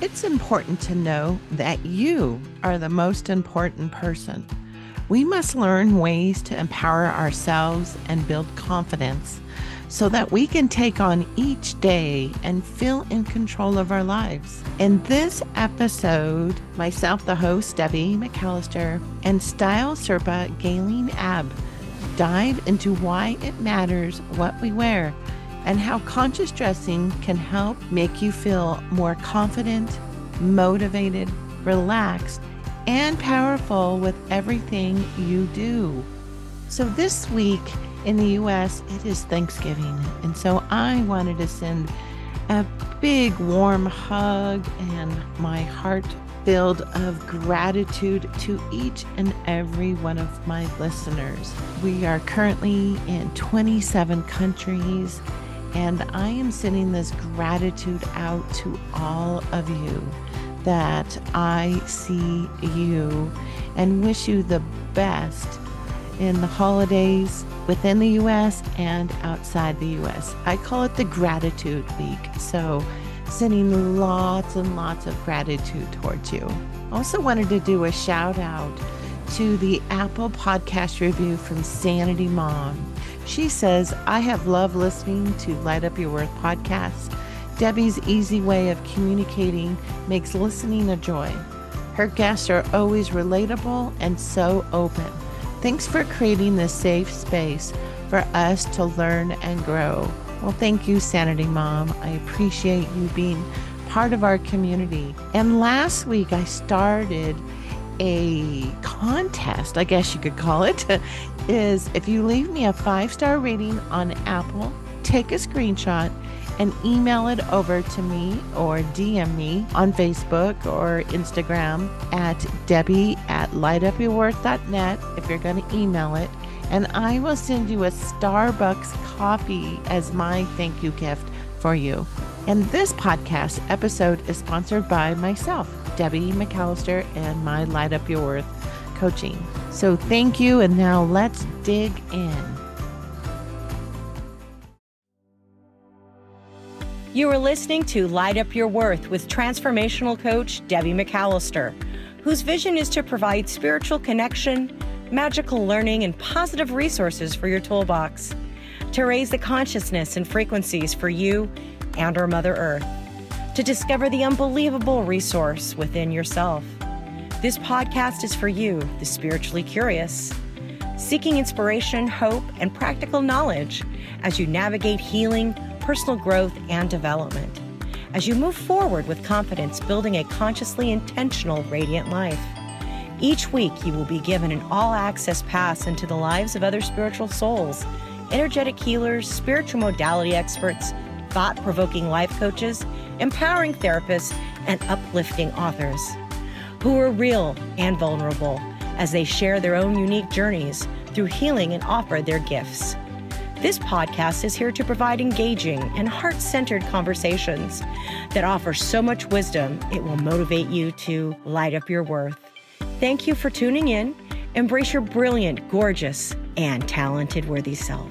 It's important to know that you are the most important person. We must learn ways to empower ourselves and build confidence so that we can take on each day and feel in control of our lives. In this episode, myself, the host, Debbie McAllister, and Style Sherpa Galen Abb dive into why it matters what we wear and how conscious dressing can help make you feel more confident, motivated, relaxed, and powerful with everything you do. So, this week in the US, it is Thanksgiving. And so I wanted to send a big warm hug and my heart filled of gratitude to each and every one of my listeners. We are currently in 27 countries and I am sending this gratitude out to all of you that I see you and wish you the best in the holidays within the US and outside the US. I call it the Gratitude Week. So, sending lots and lots of gratitude towards you. Also, wanted to do a shout out to the Apple podcast review from Sanity Mom. She says, I have loved listening to Light Up Your Worth podcast. Debbie's easy way of communicating makes listening a joy. Her guests are always relatable and so open. Thanks for creating this safe space for us to learn and grow. Well, thank you, Sanity Mom. I appreciate you being part of our community. And last week, I started a contest, I guess you could call it, is if you leave me a five star rating on Apple, take a screenshot and email it over to me or DM me on Facebook or Instagram at Debbie at lightupyourworth.net if you're going to email it. And I will send you a Starbucks coffee as my thank you gift for you. And this podcast episode is sponsored by myself, Debbie McAllister, and my Light Up Your Worth coaching. So thank you. And now let's dig in. You are listening to Light Up Your Worth with transformational coach Debbie McAllister, whose vision is to provide spiritual connection, magical learning, and positive resources for your toolbox to raise the consciousness and frequencies for you and our Mother Earth, to discover the unbelievable resource within yourself. This podcast is for you, the spiritually curious, seeking inspiration, hope, and practical knowledge as you navigate healing personal growth and development as you move forward with confidence, building a consciously intentional, radiant life. Each week, you will be given an all access pass into the lives of other spiritual souls, energetic healers, spiritual modality experts, thought provoking life coaches, empowering therapists, and uplifting authors who are real and vulnerable as they share their own unique journeys through healing and offer their gifts. This podcast is here to provide engaging and heart centered conversations that offer so much wisdom it will motivate you to light up your worth. Thank you for tuning in. Embrace your brilliant, gorgeous, and talented worthy self.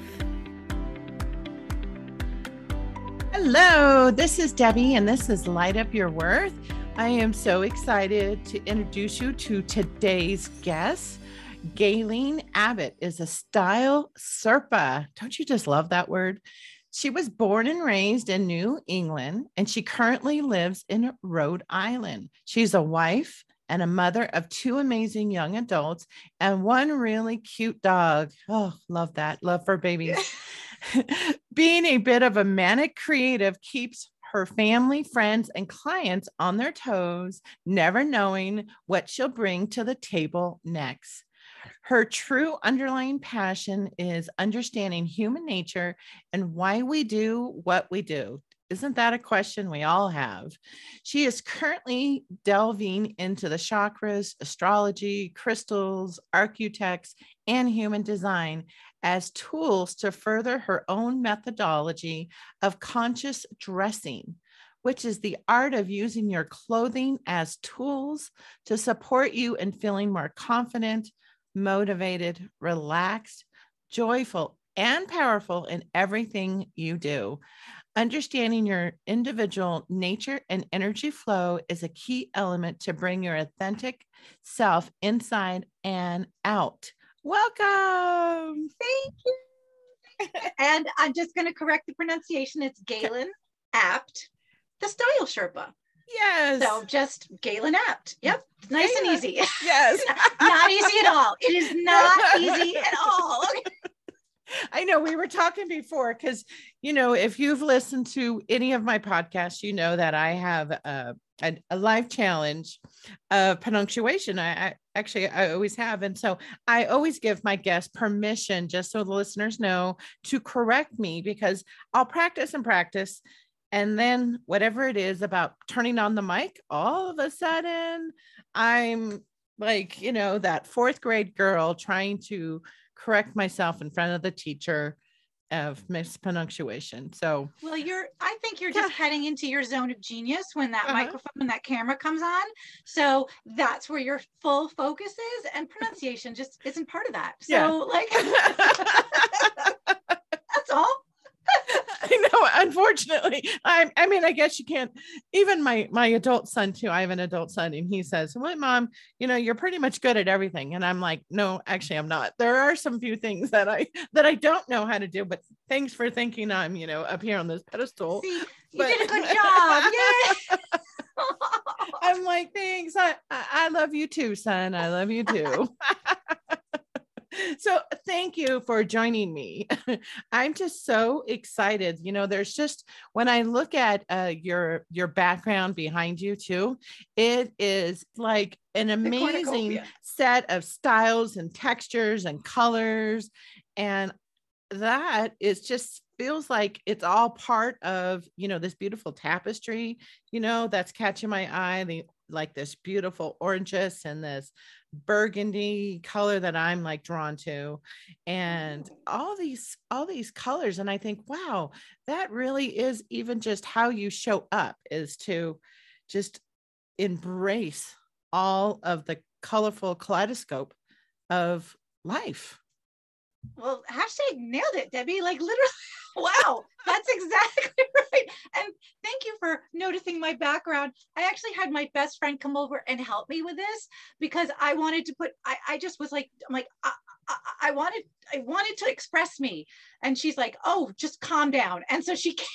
Hello, this is Debbie, and this is Light Up Your Worth. I am so excited to introduce you to today's guest. Galen Abbott is a style Sherpa. Don't you just love that word? She was born and raised in New England, and she currently lives in Rhode Island. She's a wife and a mother of two amazing young adults and one really cute dog. Oh, love that. Love for babies. Being a bit of a manic creative keeps her family, friends, and clients on their toes, never knowing what she'll bring to the table next. Her true underlying passion is understanding human nature and why we do what we do. Isn't that a question we all have? She is currently delving into the chakras, astrology, crystals, archetypes, and human design as tools to further her own methodology of conscious dressing, which is the art of using your clothing as tools to support you in feeling more confident, motivated, relaxed, joyful, and powerful in everything you do. Understanding your individual nature and energy flow is a key element to bring your authentic self inside and out. Welcome. Thank you. and I'm just going to correct the pronunciation. It's Galen Apt, the Style Sherpa. Yes. So just Galen Apt. Yep. Nice Galen. and easy. Yes. not easy at all. It is not easy at all. I know we were talking before because, you know, if you've listened to any of my podcasts, you know that I have a, a, a life challenge of pronunciation. I, I, actually, I always have. And so I always give my guests permission, just so the listeners know, to correct me because I'll practice and practice. And then whatever it is about turning on the mic, all of a sudden I'm like, you know, that fourth grade girl trying to correct myself in front of the teacher of mispronunciation. So, well, you're, I think you're just heading into your zone of genius when that uh-huh. microphone and that camera comes on. So that's where your full focus is, and pronunciation just isn't part of that. So, yeah. like, that's all. Unfortunately, I I mean, I guess you can't. Even my my adult son too. I have an adult son, and he says, "What, mom? You know, you're pretty much good at everything." And I'm like, "No, actually, I'm not. There are some few things that I that I don't know how to do. But thanks for thinking I'm, you know, up here on this pedestal. See, you but, did a good job. Yeah. I'm like, thanks. I, I I love you too, son. I love you too so thank you for joining me. I'm just so excited. You know there's just when i look at uh, your your background behind you too it is like an amazing set of styles and textures and colors and that is just feels like it's all part of you know this beautiful tapestry you know that's catching my eye the like this beautiful oranges and this burgundy color that I'm like drawn to and mm. all these all these colors and I think wow that really is even just how you show up is to just embrace all of the colorful kaleidoscope of life well, hashtag nailed it, Debbie. Like literally, wow, that's exactly right. And thank you for noticing my background. I actually had my best friend come over and help me with this because I wanted to put, I, I just was like, I'm like, I, I, wanted, I wanted to express me. And she's like, oh, just calm down. And so she came,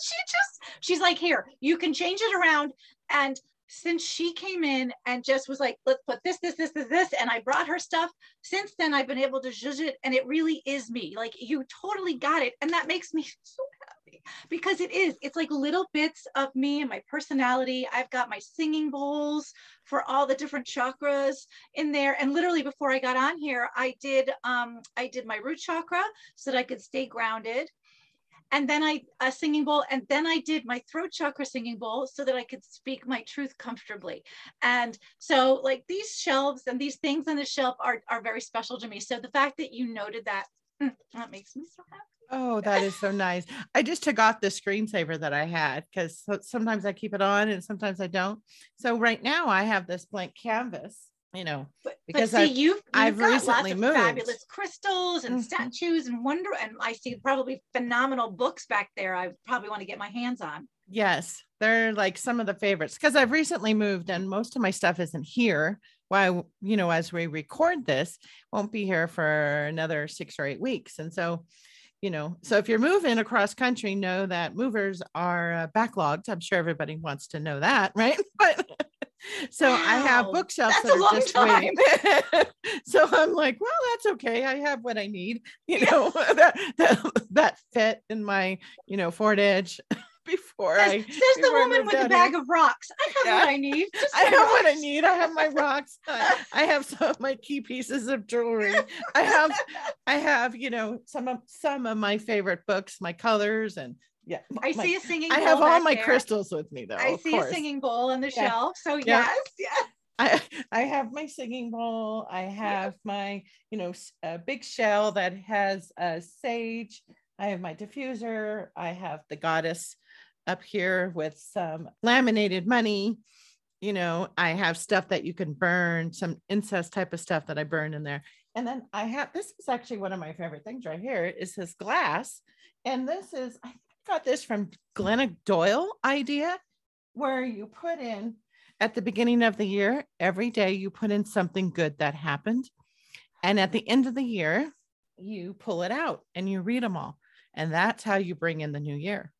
she just, she's like, here, you can change it around. And since she came in and just was like, let's put this, this, this, this, this, and I brought her stuff. Since then, I've been able to judge it, and it really is me. Like you totally got it, and that makes me so happy because it is. It's like little bits of me and my personality. I've got my singing bowls for all the different chakras in there, and literally before I got on here, I did um, I did my root chakra so that I could stay grounded and then I a singing bowl, and then I did my throat chakra singing bowl so that I could speak my truth comfortably. And so, like these shelves and these things on the shelf are are very special to me. So the fact that you noted that mm, that makes me so happy. Oh, that is so nice. I just took off the screensaver that I had because sometimes I keep it on and sometimes I don't. So right now I have this blank canvas you know, but, because but see, I've, you've, you've I've recently moved. Fabulous crystals and mm-hmm. statues and wonder, and I see probably phenomenal books back there. I probably want to get my hands on. Yes, they're like some of the favorites because I've recently moved and most of my stuff isn't here. Why, you know, as we record this, won't be here for another six or eight weeks, and so you know so if you're moving across country know that movers are uh, backlogged i'm sure everybody wants to know that right but so wow. I have bookshelves that's that are just time. so I'm like, well, that's okay. I have what I need, you know, that, that, that fit in my, you know, Ford Edge before says, I says the woman with the bag here. of rocks. I have yeah. what I need. Just I have rocks. what I need. I have my rocks. I, I have some of my key pieces of jewelry. I have, I have, you know, some of some of my favorite books, my colors and yeah i my, see a singing bowl. i have all my there. crystals with me though i see course. a singing bowl on the yeah. shelf so yeah. yes yeah I, I have my singing bowl i have my you know a big shell that has a sage i have my diffuser i have the goddess up here with some laminated money you know i have stuff that you can burn some incense type of stuff that i burn in there and then i have this is actually one of my favorite things right here is this glass and this is I got this from Glennon Doyle idea where you put in at the beginning of the year, every day you put in something good that happened. And at the end of the year, you pull it out and you read them all. And that's how you bring in the new year.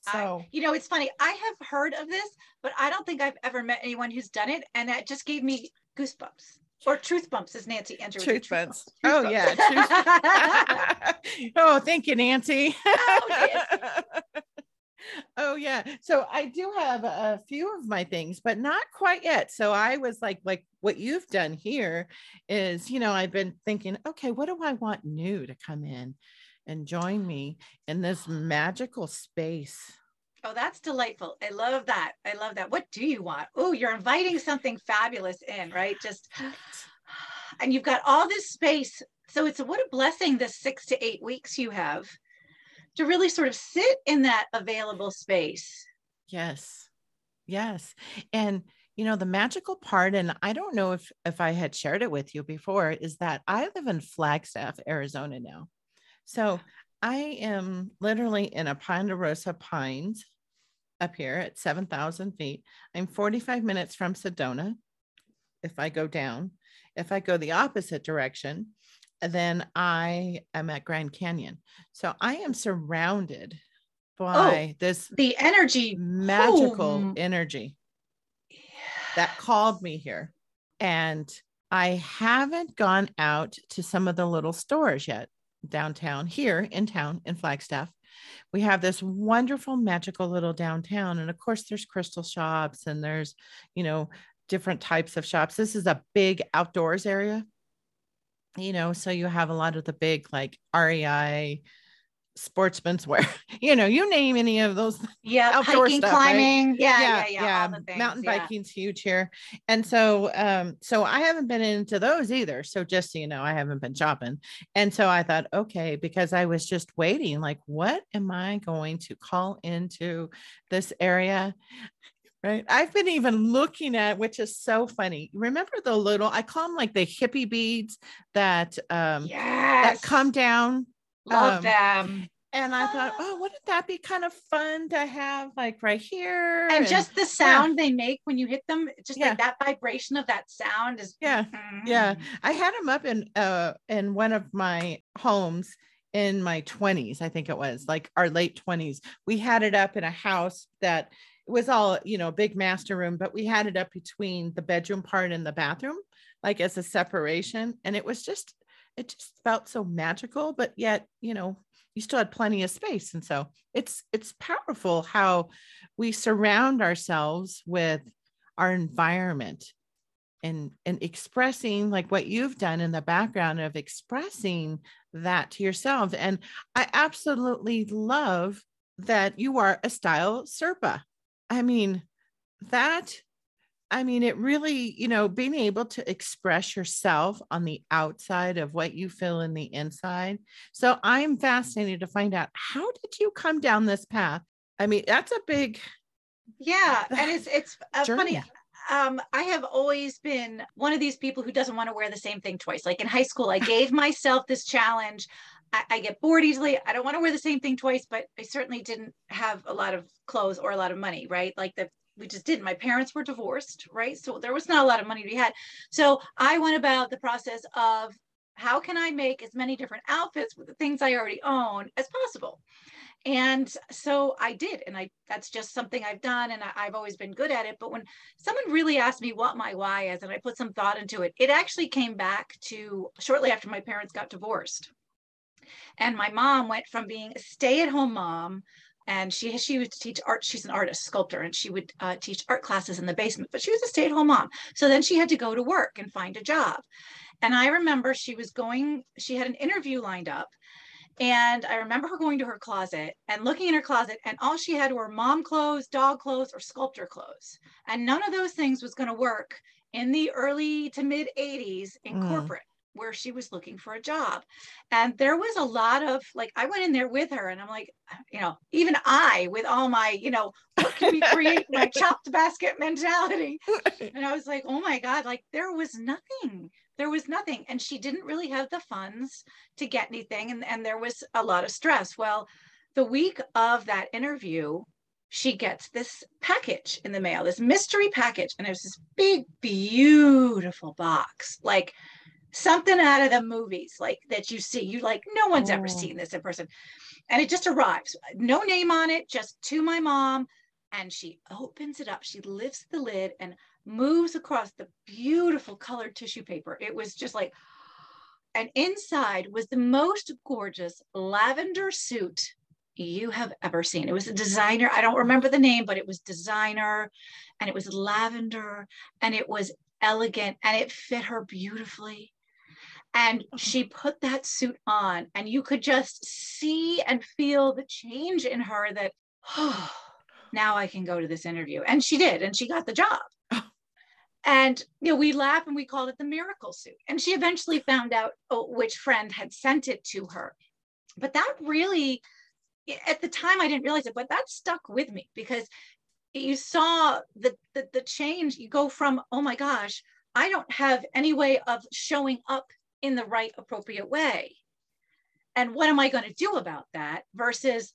So, I, you know, it's funny. I have heard of this, but I don't think I've ever met anyone who's done it. And that just gave me goosebumps or truth bumps, as Nancy Andrew. Truth, truth bumps. Oh, truth oh, bumps. yeah. oh, thank you, Nancy. oh, Nancy. oh yeah so i do have a few of my things but not quite yet so i was like like what you've done here is you know i've been thinking okay what do i want new to come in and join me in this magical space Oh, that's delightful. I love that. I love that. What do you want? Oh, you're inviting something fabulous in, right? Just, and you've got all this space. So it's what a blessing this six to eight weeks you have to really sort of sit in that available space. Yes. Yes. And you know the magical part and I don't know if if I had shared it with you before is that I live in Flagstaff, Arizona now. So I am literally in a Ponderosa Pines up here at 7,000 feet. I'm 45 minutes from Sedona if I go down. If I go the opposite direction, then I am at Grand Canyon. So I am surrounded by oh, this the energy magical energy yes. that called me here. And I haven't gone out to some of the little stores yet downtown here in town in Flagstaff. We have this wonderful, magical little downtown. And of course, there's crystal shops and there's, you know, different types of shops. This is a big outdoors area you know, so you have a lot of the big like REI sportsman's wear, you know, you name any of those. Yeah, outdoor hiking, stuff, climbing. Right? Yeah, yeah, yeah. yeah. yeah. Mountain yeah. biking's huge here. And so um, so I haven't been into those either. So just so you know, I haven't been shopping. And so I thought, okay, because I was just waiting, like, what am I going to call into this area? right? I've been even looking at, which is so funny. Remember the little, I call them like the hippie beads that um yes. that come down. Love um, them. And I thought, oh, wouldn't that be kind of fun to have like right here? And, and just the sound yeah. they make when you hit them, just yeah. like that vibration of that sound is yeah, mm-hmm. yeah. I had them up in uh in one of my homes in my 20s, I think it was like our late 20s. We had it up in a house that it was all you know big master room but we had it up between the bedroom part and the bathroom like as a separation and it was just it just felt so magical but yet you know you still had plenty of space. And so it's it's powerful how we surround ourselves with our environment and and expressing like what you've done in the background of expressing that to yourself. And i absolutely love that you are a style Sherpa. I mean, that, I mean, it really, you know, being able to express yourself on the outside of what you feel in the inside. So I'm fascinated to find out how did you come down this path? I mean, that's a big, yeah, and it's it's uh, funny. Um, I have always been one of these people who doesn't want to wear the same thing twice. Like in high school, I gave myself this challenge. I, I, get bored easily. I don't want to wear the same thing twice, but I certainly didn't have a lot of clothes or a lot of money, right? Like the we just didn't. My parents were divorced, right? So there was not a lot of money to be had. So I went about the process of how can I make as many different outfits with the things I already own as possible. And so I did, and I that's just something I've done, and I, have always been good at it. But when someone really asked me what my why is, and I put some thought into it, it actually came back to shortly after my parents got divorced. And my mom went from being a stay-at-home mom and she she would teach art she's an artist sculptor and she would uh, teach art classes in the basement but she was a stay-at-home mom. So then she had to go to work and find a job. And i remember she was going she had an interview lined up and i remember her going to her closet and looking in her closet and all she had were mom clothes dog clothes or sculptor clothes. And none of those things was going to work in the early to mid 80s in mm. corporate where she was looking for a job. And there was a lot of like, I went in there with her and I'm like, you know, even I, with all my, you know, what can we create my chopped basket mentality? And I was like, oh my God, like there was nothing. There was nothing. And she didn't really have the funds to get anything. And, and there was a lot of stress. Well, the week of that interview, she gets this package in the mail, this mystery package. And there's this big, beautiful box, like something out of the movies, like that you see. You like, no one's oh. ever seen this in person. And it just arrives, no name on it, just to my mom. And she opens it up. She lifts the lid and moves across the beautiful colored tissue paper. It was just like, and inside was the most gorgeous lavender suit you have ever seen. It was a designer. I don't remember the name, but it was designer and it was lavender and it was elegant and it fit her beautifully. And she put that suit on, and you could just see and feel the change in her that, oh, now I can go to this interview. And she did, and she got the job. And you know, we laugh and we called it the miracle suit. And she eventually found out oh, which friend had sent it to her. But that really, at the time, I didn't realize it, but that stuck with me because you saw the, the, the change. You go from, oh my gosh, I don't have any way of showing up in the right appropriate way. And what am I going to do about that versus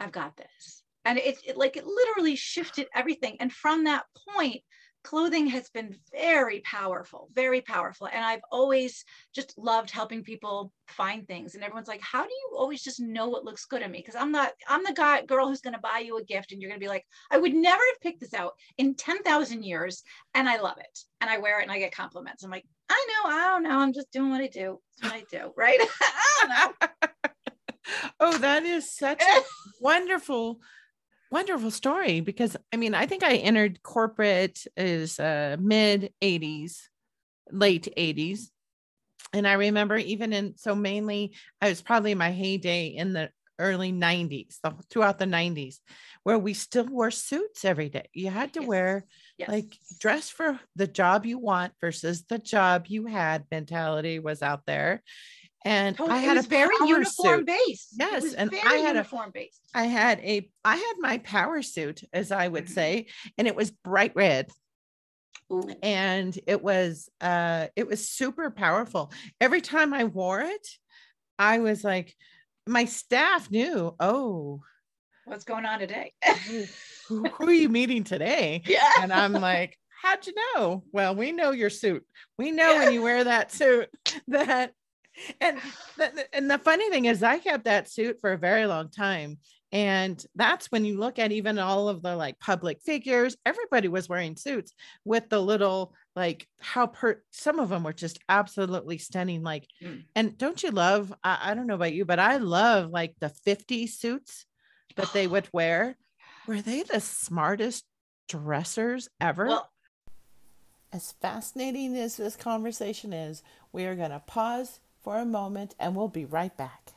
I've got this. And it, it like it literally shifted everything. And from that point, clothing has been very powerful, very powerful. And I've always just loved helping people find things. And everyone's like, how do you always just know what looks good on me? Because I'm not, I'm the guy, girl who's going to buy you a gift and you're going to be like, I would never have picked this out in 10,000 years. And I love it. And I wear it and I get compliments. I'm like, I know, I don't know. I'm just doing what I do. That's what I do. Right. I oh, that is such a wonderful wonderful story because I mean, I think I entered corporate is uh, mid 80s, late 80s. And I remember even in so mainly I was probably my heyday in the early 90s, throughout the 90s, where we still wore suits every day. You had to yes. wear yes. like dress for the job you want versus the job you had mentality was out there and totally. I had a very uniform suit. base. Yes, and I had uniform a based. I had a I had my power suit, as I would mm-hmm. say, and it was bright red. Ooh. And it was uh it was super powerful. Every time I wore it, I was like, my staff knew, oh, what's going on today? who, are you meeting today? Yeah. And I'm like, how'd you know? Well, we know your suit. We know yeah. when you wear that suit that and the, and the funny thing is i kept that suit for a very long time and that's when you look at even all of the like public figures everybody was wearing suits with the little like how per some of them were just absolutely stunning like mm. and don't you love I, I don't know about you but i love like the 50 suits that they would wear were they the smartest dressers ever well, as fascinating as this conversation is, we are going to pause for a moment and we'll be right back.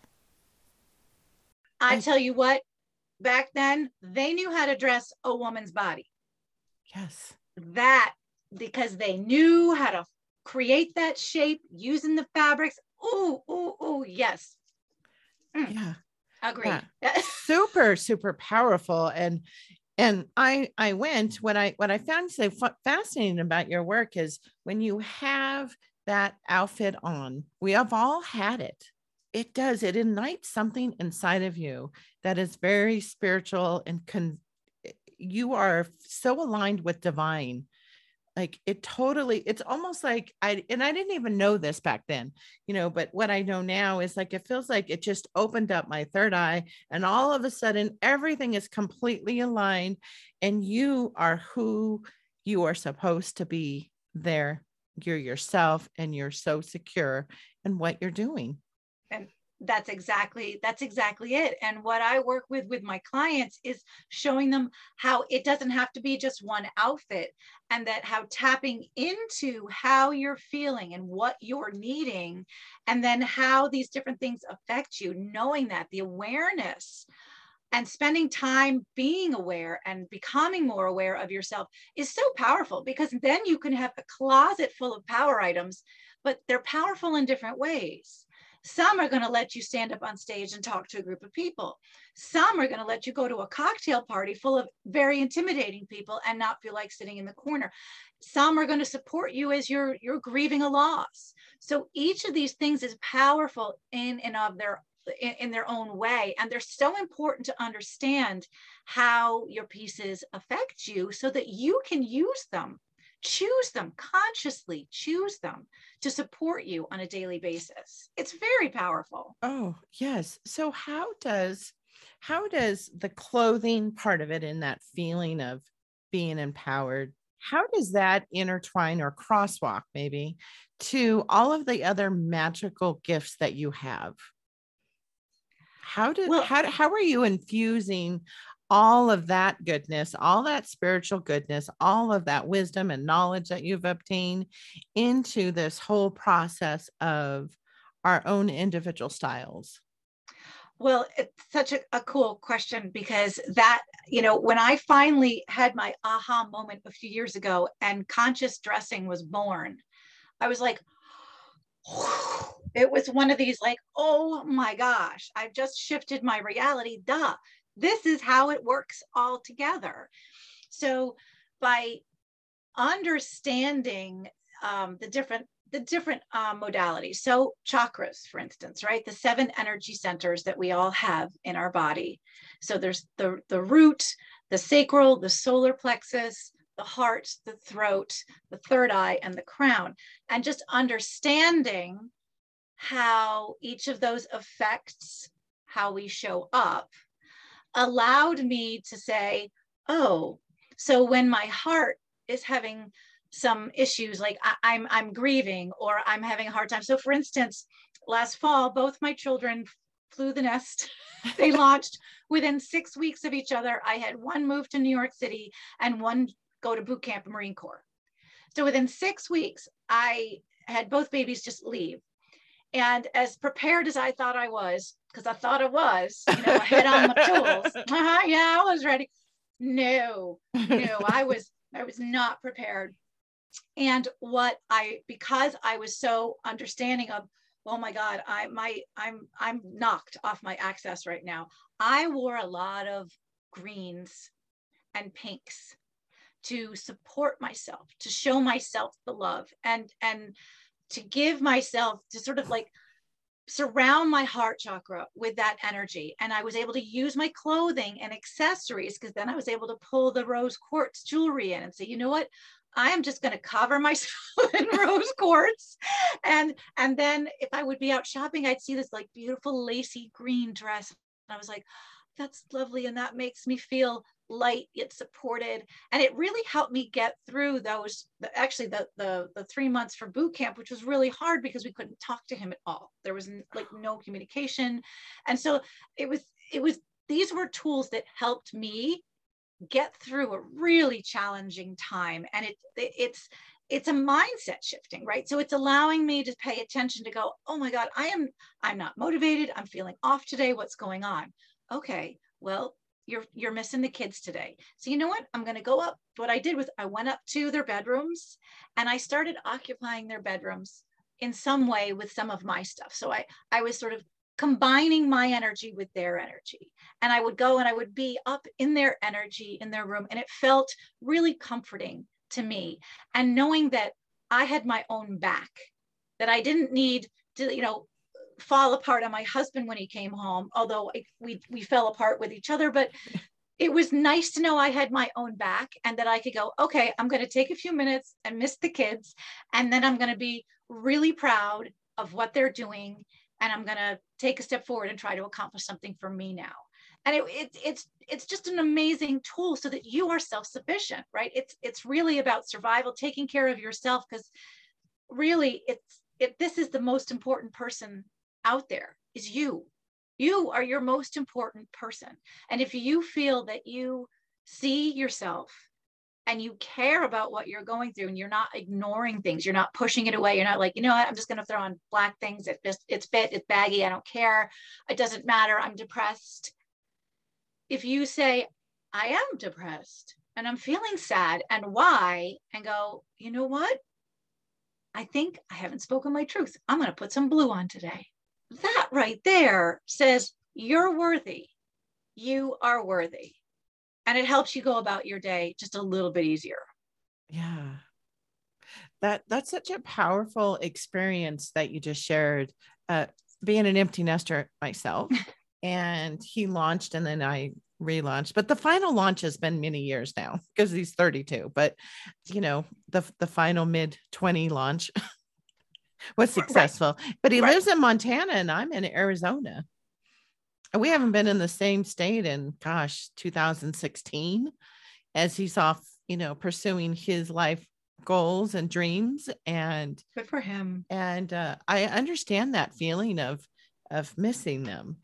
I tell you what, back then they knew how to dress a woman's body. Yes. That because they knew how to create that shape using the fabrics. Oh, oh, oh, yes. Mm. Yeah. Agreed. Yeah. super, super powerful. And and I I went what I what I found so fascinating about your work is when you have that outfit on. We have all had it. It does, it ignites something inside of you that is very spiritual and con- you are so aligned with divine. Like it totally, it's almost like I, and I didn't even know this back then, you know, but what I know now is like it feels like it just opened up my third eye, and all of a sudden everything is completely aligned, and you are who you are supposed to be there. You're yourself and you're so secure in what you're doing. And that's exactly that's exactly it. And what i work with with my clients is showing them how it doesn't have to be just one outfit and that how tapping into how you're feeling and what you're needing and then how these different things affect you knowing that the awareness and spending time being aware and becoming more aware of yourself is so powerful because then you can have a closet full of power items but they're powerful in different ways some are going to let you stand up on stage and talk to a group of people some are going to let you go to a cocktail party full of very intimidating people and not feel like sitting in the corner some are going to support you as you're you're grieving a loss so each of these things is powerful in and of their in, in their own way. And they're so important to understand how your pieces affect you so that you can use them choose them consciously choose them to support you on a daily basis. It's very powerful. Oh yes. So how does how does the clothing part of it in that feeling of being empowered how does that intertwine or crosswalk maybe to all of the other magical gifts that you have? How did well, how, how are you infusing all of that goodness all that spiritual goodness all of that wisdom and knowledge that you've obtained into this whole process of our own individual styles well, it's such a, a, cool question because that, you know, when I finally had my aha moment a few years ago and conscious dressing was born, I was like, it was one of these like, oh my gosh, I've just shifted my reality. Duh, this is how it works all together. So by understanding um, the different the different uh, modalities. So chakras, for instance, right? The seven energy centers that we all have in our body. So there's the, the root, the sacral, the solar plexus, the heart, the throat, the third eye, and the crown. And just understanding how each of those affects how we show up allowed me to say, oh, so when my heart is having some issues like I, I'm I'm grieving or I'm having a hard time. So for instance, last fall, both my children flew the nest. they launched within six weeks of each other. I had one move to New York City and one go to boot camp Marine Corps. So within six weeks, I had both babies just leave. And as prepared as I thought I was, because I thought I was, you know, I had on my tools. Uh-huh, yeah, I was ready. No, no, I was I was not prepared and what i because i was so understanding of oh my god i my i'm i'm knocked off my access right now i wore a lot of greens and pinks to support myself to show myself the love and and to give myself to sort of like surround my heart chakra with that energy and i was able to use my clothing and accessories because then i was able to pull the rose quartz jewelry in and say you know what I am just going to cover myself in rose quartz. And and then if I would be out shopping, I'd see this like beautiful lacy green dress. And I was like, that's lovely. And that makes me feel light yet supported. And it really helped me get through those actually the the the three months for boot camp, which was really hard because we couldn't talk to him at all. There was like no communication. And so it was it was these were tools that helped me get through a really challenging time and it, it it's it's a mindset shifting right so it's allowing me to pay attention to go oh my god i am i'm not motivated i'm feeling off today what's going on okay well you're you're missing the kids today so you know what i'm going to go up what i did was i went up to their bedrooms and i started occupying their bedrooms in some way with some of my stuff so i i was sort of combining my energy with their energy. And I would go and I would be up in their energy in their room. And it felt really comforting to me. And knowing that I had my own back, that I didn't need to, you know, fall apart on my husband when he came home, although we, we fell apart with each other. But it was nice to know I had my own back and that I could go, okay, I'm going to take a few minutes and miss the kids. And then I'm going to be really proud of what they're doing and I'm going to take a step forward and try to accomplish something for me now. And it, it, it's it's just an amazing tool so that you are self-sufficient, right? It's it's really about survival, taking care of yourself, because really it's it, this is the most important person out there is you. You are your most important person. And if you feel that you see yourself and you care about what you're going through and you're not ignoring things you're not pushing it away you're not like you know what? I'm just going to throw on black things. It just it's fit it's baggy i don't care. It doesn't matter. I'm depressed. If you say i am depressed and i'm feeling sad and why? and go you know what? I think i haven't spoken my truth. I'm going to put some blue on today that right there says you're worthy you are worthy and it helps you go about your day just a little bit easier yeah that that's such a powerful experience that you just shared uh, being an empty nester myself, and he launched, and then I relaunched. But the final launch has been many years now because he's 32. But you know, the the final mid 20 launch was successful. Right. But he right. lives in Montana, and I'm in Arizona. And we haven't been in the same state in gosh 2016 as he's off you know pursuing his life goals and dreams and good for him and uh, i understand that feeling of of missing them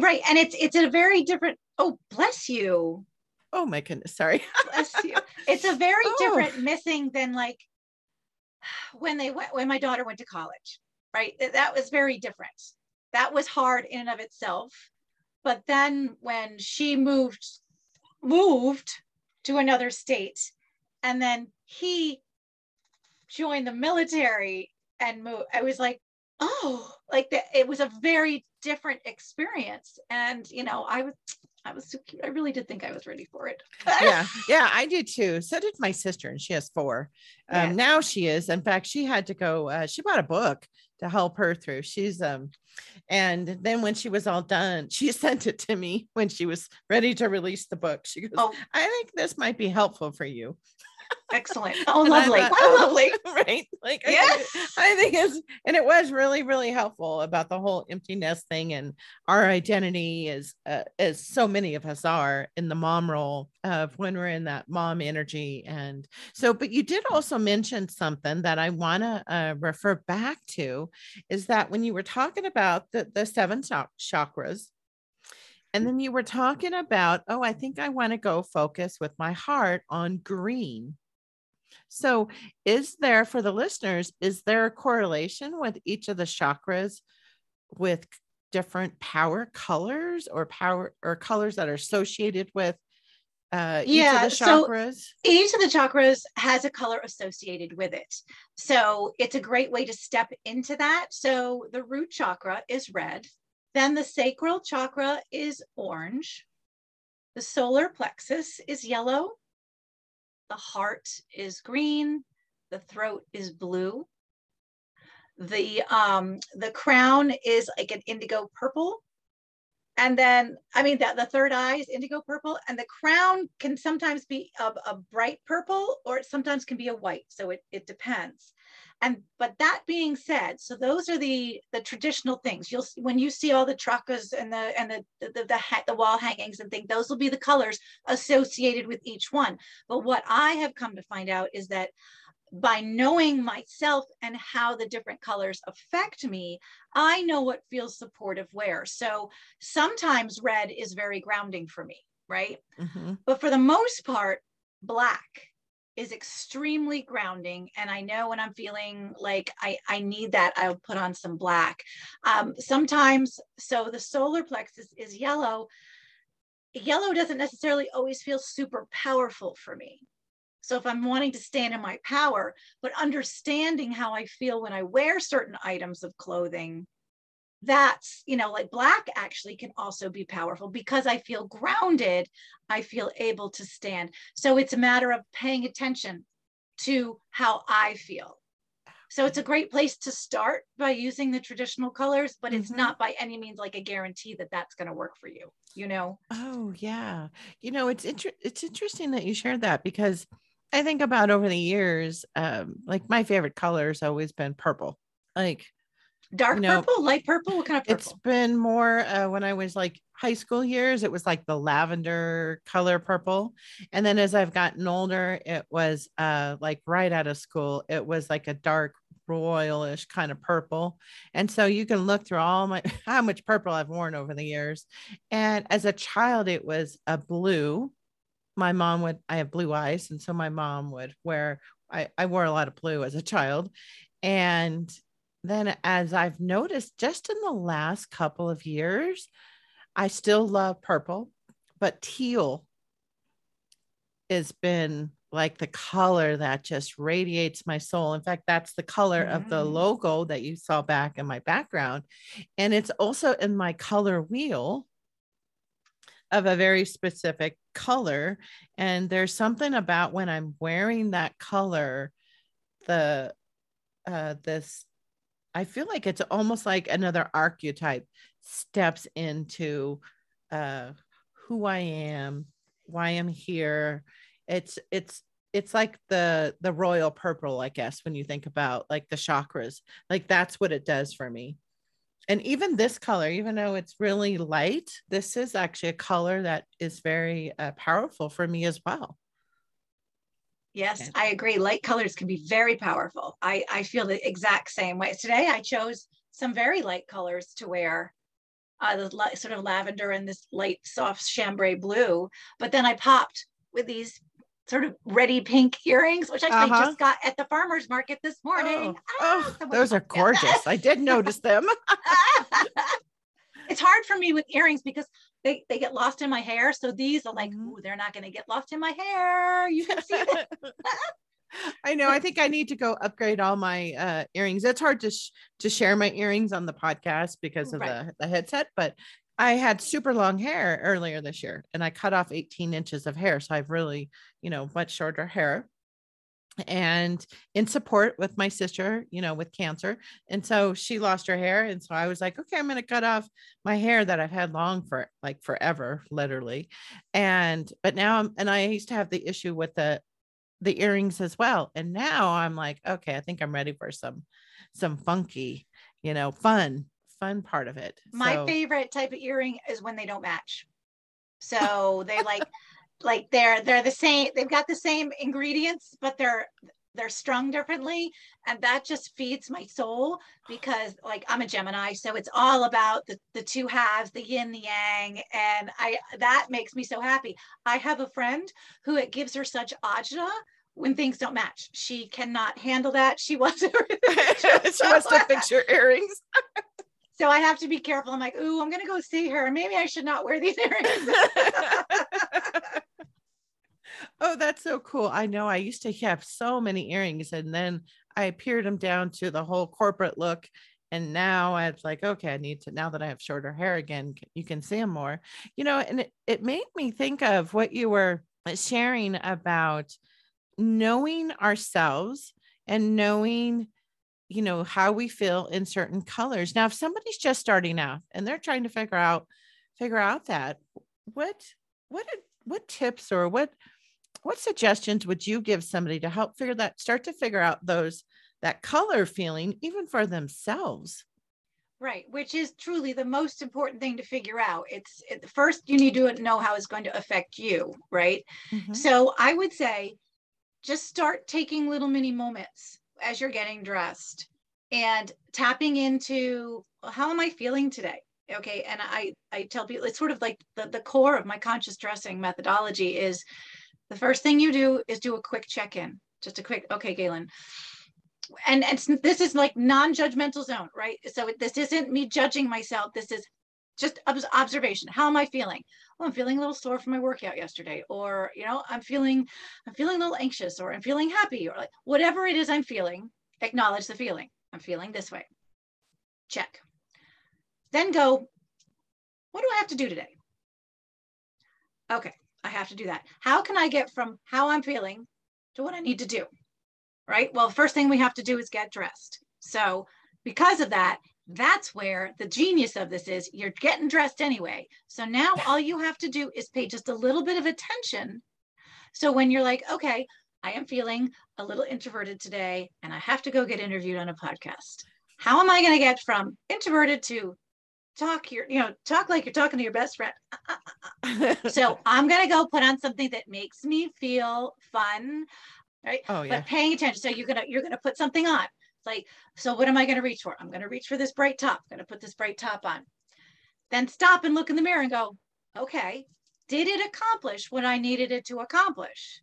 right and it's it's a very different oh bless you oh my goodness sorry bless you it's a very oh. different missing than like when they went when my daughter went to college right? That was very different. That was hard in and of itself. But then when she moved moved to another state and then he joined the military and moved i was like oh like the, it was a very different experience. And you know i was I was so cute. I really did think I was ready for it. yeah, yeah, I did too. So did my sister, and she has four. Um, Now she is. In fact, she had to go. Uh, she bought a book to help her through. She's um, and then when she was all done, she sent it to me when she was ready to release the book. She goes, oh. "I think this might be helpful for you." Excellent. Oh, lovely. Thought, oh, lovely. Right. Like, yes. I think, I think it's, and it was really, really helpful about the whole empty nest thing and our identity is, uh, as so many of us are in the mom role of when we're in that mom energy. And so, but you did also mention something that I want to uh, refer back to is that when you were talking about the, the seven chakras, and then you were talking about, oh, I think I want to go focus with my heart on green. So, is there for the listeners, is there a correlation with each of the chakras with different power colors or power or colors that are associated with uh, yeah, So each of the chakras has a color associated with it. So it's a great way to step into that. So the root chakra is red. Then the sacral chakra is orange. The solar plexus is yellow. The heart is green. The throat is blue. The, um, the crown is like an indigo purple. And then, I mean, that the third eye is indigo purple, and the crown can sometimes be a, a bright purple or it sometimes can be a white. So it, it depends and but that being said so those are the the traditional things you'll when you see all the chakras and the and the the, the, the, the wall hangings and things those will be the colors associated with each one but what i have come to find out is that by knowing myself and how the different colors affect me, I know what feels supportive where. So sometimes red is very grounding for me, right? Mm-hmm. But for the most part, black is extremely grounding and i know when i'm feeling like i i need that i'll put on some black. Um, sometimes so the solar plexus is yellow. Yellow doesn't necessarily always feel super powerful for me. So if i'm wanting to stand in my power but understanding how i feel when i wear certain items of clothing that's you know like black actually can also be powerful because i feel grounded i feel able to stand. So it's a matter of paying attention to how i feel. So it's a great place to start by using the traditional colors but it's mm-hmm. not by any means like a guarantee that that's going to work for you you know? Oh yeah. You know it's inter- it's interesting that you shared that because i think about over the years um like my favorite color has always been purple. Like dark know, purple, light purple? What kind of purple? It's been more uh, when I was like high school years, it was like the lavender color purple. And then as I've gotten older, it was uh, like right out of school, it was like a dark royalish kind of purple. And so you can look through all my how much purple I've worn over the years. And as a child, it was a blue. My mom would, I have blue eyes. And so my mom would wear, I, I wore a lot of blue as a child. And then as I've noticed just in the last couple of years, I still love purple, but teal has been like the color that just radiates my soul. In fact, that's the color of the logo that you saw back in my background. And it's also in my color wheel of a very specific color. And there's something about when I'm wearing that color, the uh, this I feel like it's almost like another archetype steps into uh who I am, why I'm here. It's it's it's like the the royal purple, I guess, when you think about like the chakras. Like that's what it does for me. And even this color, even though it's really light, this is actually a color that is very uh, powerful for me as well. Yes, okay. I agree. Light colors can be very powerful. I, I feel the exact same way. Today I chose some very light colors to wear. Uh, the sort of lavender and this light soft chambray blue. But then I popped with these sort of ready pink earrings, which I uh-huh. just got at the farmer's market this morning. Oh, ah, oh those are gorgeous. I did notice them. it's hard for me with earrings because they, they get lost in my hair. So these are like, mm-hmm. they're not going to get lost in my hair. You can see that. I know. I think I need to go upgrade all my uh, earrings. It's hard to sh- to share my earrings on the podcast because of right. the, the headset, but I had super long hair earlier this year and I cut off 18 inches of hair. So I've really, you know, much shorter hair and in support with my sister, you know, with cancer. And so she lost her hair. And so I was like, okay, I'm going to cut off my hair that I've had long for like forever, literally. And, but now I'm, and I used to have the issue with the, the earrings as well. And now I'm like, okay, I think I'm ready for some, some funky, you know, fun, fun part of it. My so, favorite type of earring is when they don't match. So they like, like they're they're the same they've got the same ingredients but they're they're strung differently. And that just feeds my soul because like i'm a gemini so it's all about the, the two halves the yin the yang. And i that makes me so happy. I have a friend who it gives her such agita when things don't match. She cannot handle that. She wants to she wants to fix your earrings. So i have to be careful. I'm like ooh i'm gonna go see her. Maybe i should not wear these earrings Oh, that's so cool. I know I used to have so many earrings and then I pared them down to the whole corporate look. And now it's like, okay, I need to, now that I have shorter hair again, you can see them more, you know, and it, it made me think of what you were sharing about knowing ourselves and knowing, you know, how we feel in certain colors. Now, if somebody's just starting out and they're trying to figure out, figure out that, what, what, what tips or what, what suggestions would you give somebody to help figure that start to figure out those that color feeling even for themselves? Right which is truly the most important thing to figure out. It's it, first you need to know how it's going to affect you right? Mm-hmm. so i would say just start taking little mini moments as you're getting dressed and tapping into well, how am i feeling today? Okay and i i tell people it's sort of like the, the core of my conscious dressing methodology is the first thing you do is do a quick check-in just a quick okay Gaelen. And, and this is like non-judgmental zone right? So this isn't me judging myself. This is just observation. How am i feeling? Oh i'm feeling a little sore from my workout yesterday or you know i'm feeling i'm feeling a little anxious or i'm feeling happy or like whatever it is i'm feeling acknowledge the feeling. I'm feeling this way. Check. Then go what do i have to do today? Okay I have to do that. How can I get from how I'm feeling to what I need to do? Right. Well, first thing we have to do is get dressed. So, because of that, that's where the genius of this is you're getting dressed anyway. So now all you have to do is pay just a little bit of attention. So when you're like, okay, I am feeling a little introverted today and I have to go get interviewed on a podcast. How am I going to get from introverted to talk your you know talk like you're talking to your best friend. So i'm gonna go put on something that makes me feel fun right? Oh yeah. but paying attention so you're gonna you're gonna put something on. It's like so what am i gonna reach for? I'm gonna reach for this bright top. I'm gonna put this bright top on. Then stop and look in the mirror and go okay did it accomplish what i needed it to accomplish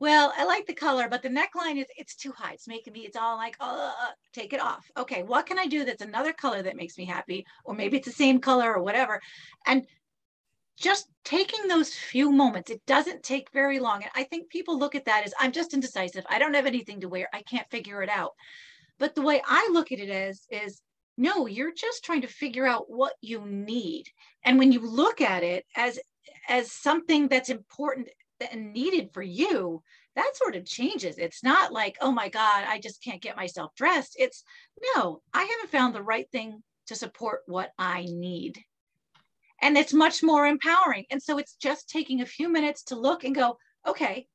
well, I like the color, but the neckline is it's too high. It's making me, it's all like, oh, take it off. Okay, what can I do that's another color that makes me happy? Or maybe it's the same color or whatever. And just taking those few moments, it doesn't take very long. And I think people look at that as I'm just indecisive. I don't have anything to wear. I can't figure it out. But the way I look at it is, is no, you're just trying to figure out what you need. And when you look at it as as something that's important and needed for you, that sort of changes. It's not like, oh my God, I just can't get myself dressed. It's no, I haven't found the right thing to support what I need. And it's much more empowering. And so it's just taking a few minutes to look and go, okay,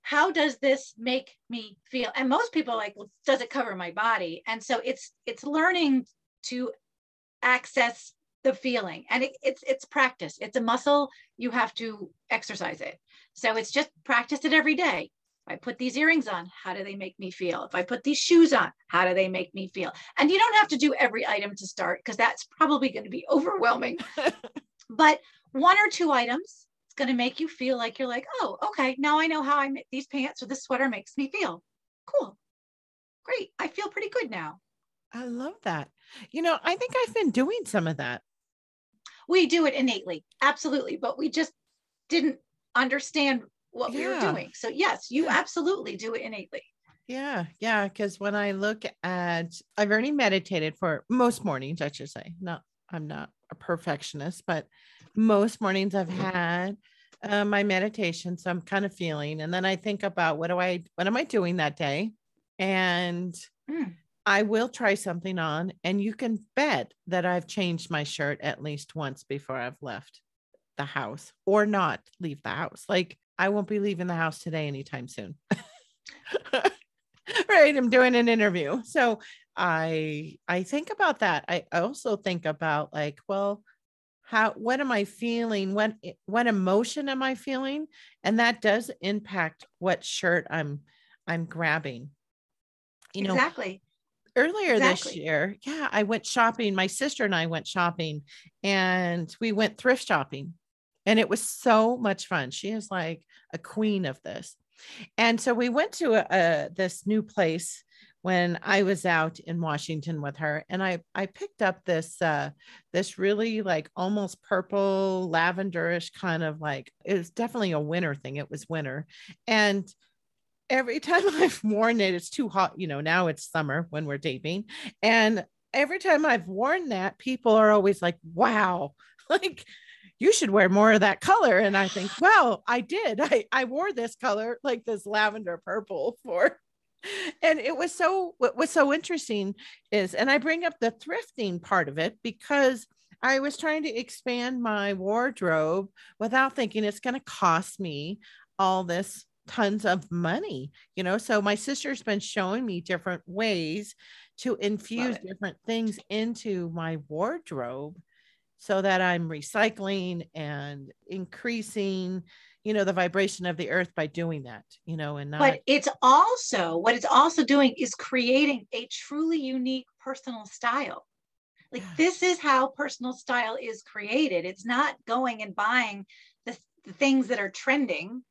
how does this make me feel? And most people like, well, does it cover my body? And so it's it's learning to access the feeling. And it, it's it's practice. It's a muscle. You have to exercise it. So it's just practice it every day. If i put these earrings on how do they make me feel? If i put these shoes on how do they make me feel? And you don't have to do every item to start because that's probably going to be overwhelming. But one or two items it's going to make you feel like you're like oh okay now i know how i make these pants or this sweater makes me feel. Cool. Great. I feel pretty good now. I love that. You know, I think I've been doing some of that we do it innately absolutely but we just didn't understand what yeah. we were doing so yes you absolutely do it innately yeah yeah because when i look at i've already meditated for most mornings i should say not i'm not a perfectionist but most mornings i've mm-hmm. had uh, my meditation so i'm kind of feeling and then i think about what do i what am i doing that day and mm. I will try something on, and you can bet that I've changed my shirt at least once before I've left the house or not leave the house. Like I won't be leaving the house today anytime soon. right. I'm doing an interview. So I I think about that. I also think about like, well, how what am I feeling? What what emotion am I feeling? And that does impact what shirt I'm I'm grabbing. You know, exactly earlier exactly. this year, yeah, I went shopping. My sister and I went shopping and we went thrift shopping. And it was so much fun. She is like a queen of this. And so we went to a, a, this new place when I was out in Washington with her, and I I picked up this uh, this really like almost purple lavenderish kind of like it was definitely a winter thing. It was winter, and every time I've worn it, it's too hot. You know, now it's summer when we're dating. And every time I've worn that, people are always like, wow, like you should wear more of that color. And I think, well, I did. I, I wore this color, like this lavender purple for and it was so what was so interesting is and i bring up the thrifting part of it because i was trying to expand my wardrobe without thinking it's going to cost me all this tons of money you know? So my sister's been showing me different ways to infuse different things into my wardrobe so that i'm recycling and increasing you know the vibration of the earth by doing that you know and not but it's also what it's also doing is creating a truly unique personal style. Like this is how personal style is created. It's not going and buying the, the things that are trending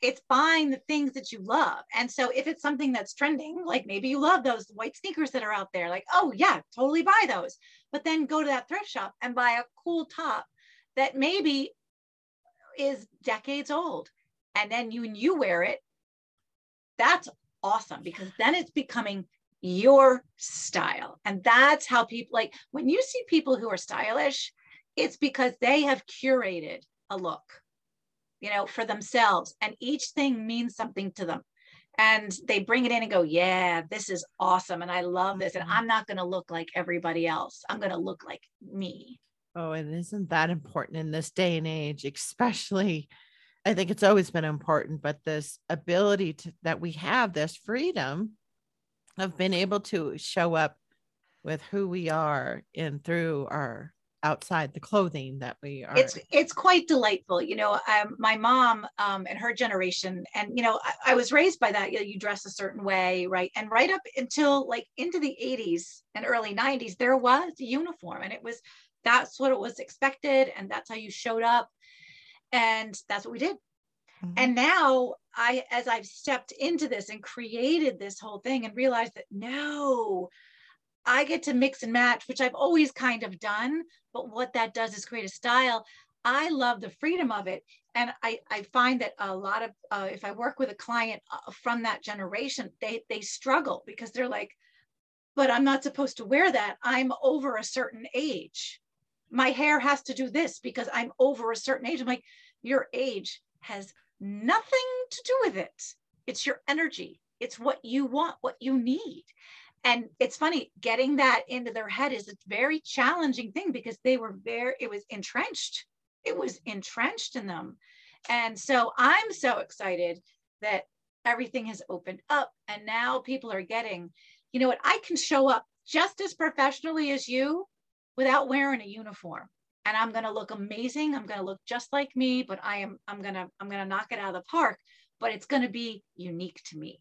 it's buying the things that you love. And so if it's something that's trending, like maybe you love those white sneakers that are out there, like, oh yeah, totally buy those. But then go to that thrift shop and buy a cool top that maybe is decades old. And then you you wear it. That's awesome because then it's becoming your style. And that's how people like when you see people who are stylish, it's because they have curated a look you know, for themselves. And each thing means something to them. And they bring it in and go, yeah, this is awesome. And I love this. And mm-hmm. I'm not going to look like everybody else. I'm going to look like me. Oh, and isn't that important in this day and age, especially? I think it's always been important, but this ability to, that we have, this freedom of being able to show up with who we are and through our outside the clothing that we are it's it's quite delightful you know um, my mom um, and her generation and you know I, I, was raised by that you, know, you dress a certain way right and right up until like into the 80s and early 90s there was a uniform and it was that's what it was expected and that's how you showed up and that's what we did mm-hmm. and now i as i've stepped into this and created this whole thing and realized that no I get to mix and match, which I've always kind of done. But what that does is create a style. I love the freedom of it. And I, I find that a lot of, uh, if I work with a client uh, from that generation, they, they struggle because they're like, but I'm not supposed to wear that. I'm over a certain age. My hair has to do this because I'm over a certain age. I'm like, your age has nothing to do with it. It's your energy. It's what you want, what you need. And it's funny, getting that into their head is a very challenging thing because they were very, it was entrenched. It was entrenched in them. And so I'm so excited that everything has opened up and now people are getting, you know what, I can show up just as professionally as you without wearing a uniform and i'm going to look amazing i'm going to look just like me but i am i'm going to i'm going to knock it out of the park but it's going to be unique to me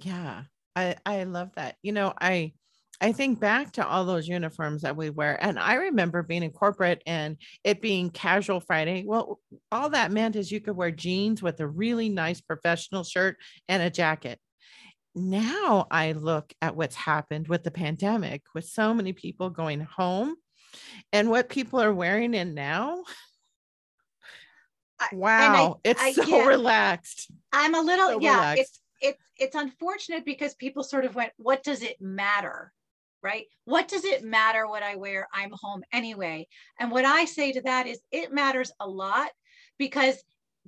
yeah i i love that you know i I think back to all those uniforms that we wear. And I remember being in corporate and it being casual Friday. Well, all that meant is you could wear jeans with a really nice professional shirt and a jacket. Now I look at what's happened with the pandemic, with so many people going home and what people are wearing in now. Wow, I, it's I, so yeah, relaxed. I'm a little, so yeah, relaxed. it's it's it's unfortunate because people sort of went, what does it matter? Right? What does it matter what I wear? I'm home anyway. And what I say to that is it matters a lot because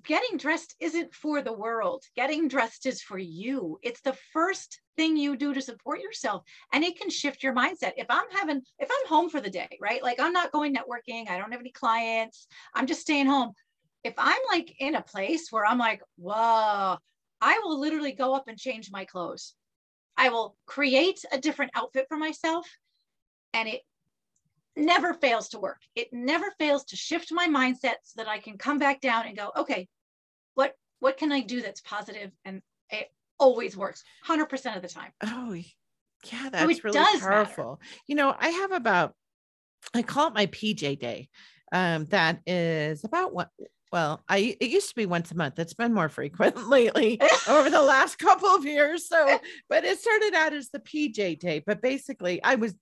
getting dressed isn't for the world. Getting dressed is for you. It's the first thing you do to support yourself. And it can shift your mindset. If I'm having, if I'm home for the day, right? Like I'm not going networking, I don't have any clients, I'm just staying home. If I'm like in a place where I'm like, whoa, I will literally go up and change my clothes. I will create a different outfit for myself. And it never fails to work. It never fails to shift my mindset so that I can come back down and go, okay, what what can I do that's positive? And it always works 100% of the time. Oh, yeah, that's so really powerful. Matter. You know, I have about I call it my PJ day. Um, that is about what well, I it used to be once a month. It's been more frequent lately over the last couple of years. So, but it started out as the PJ day. But basically, I was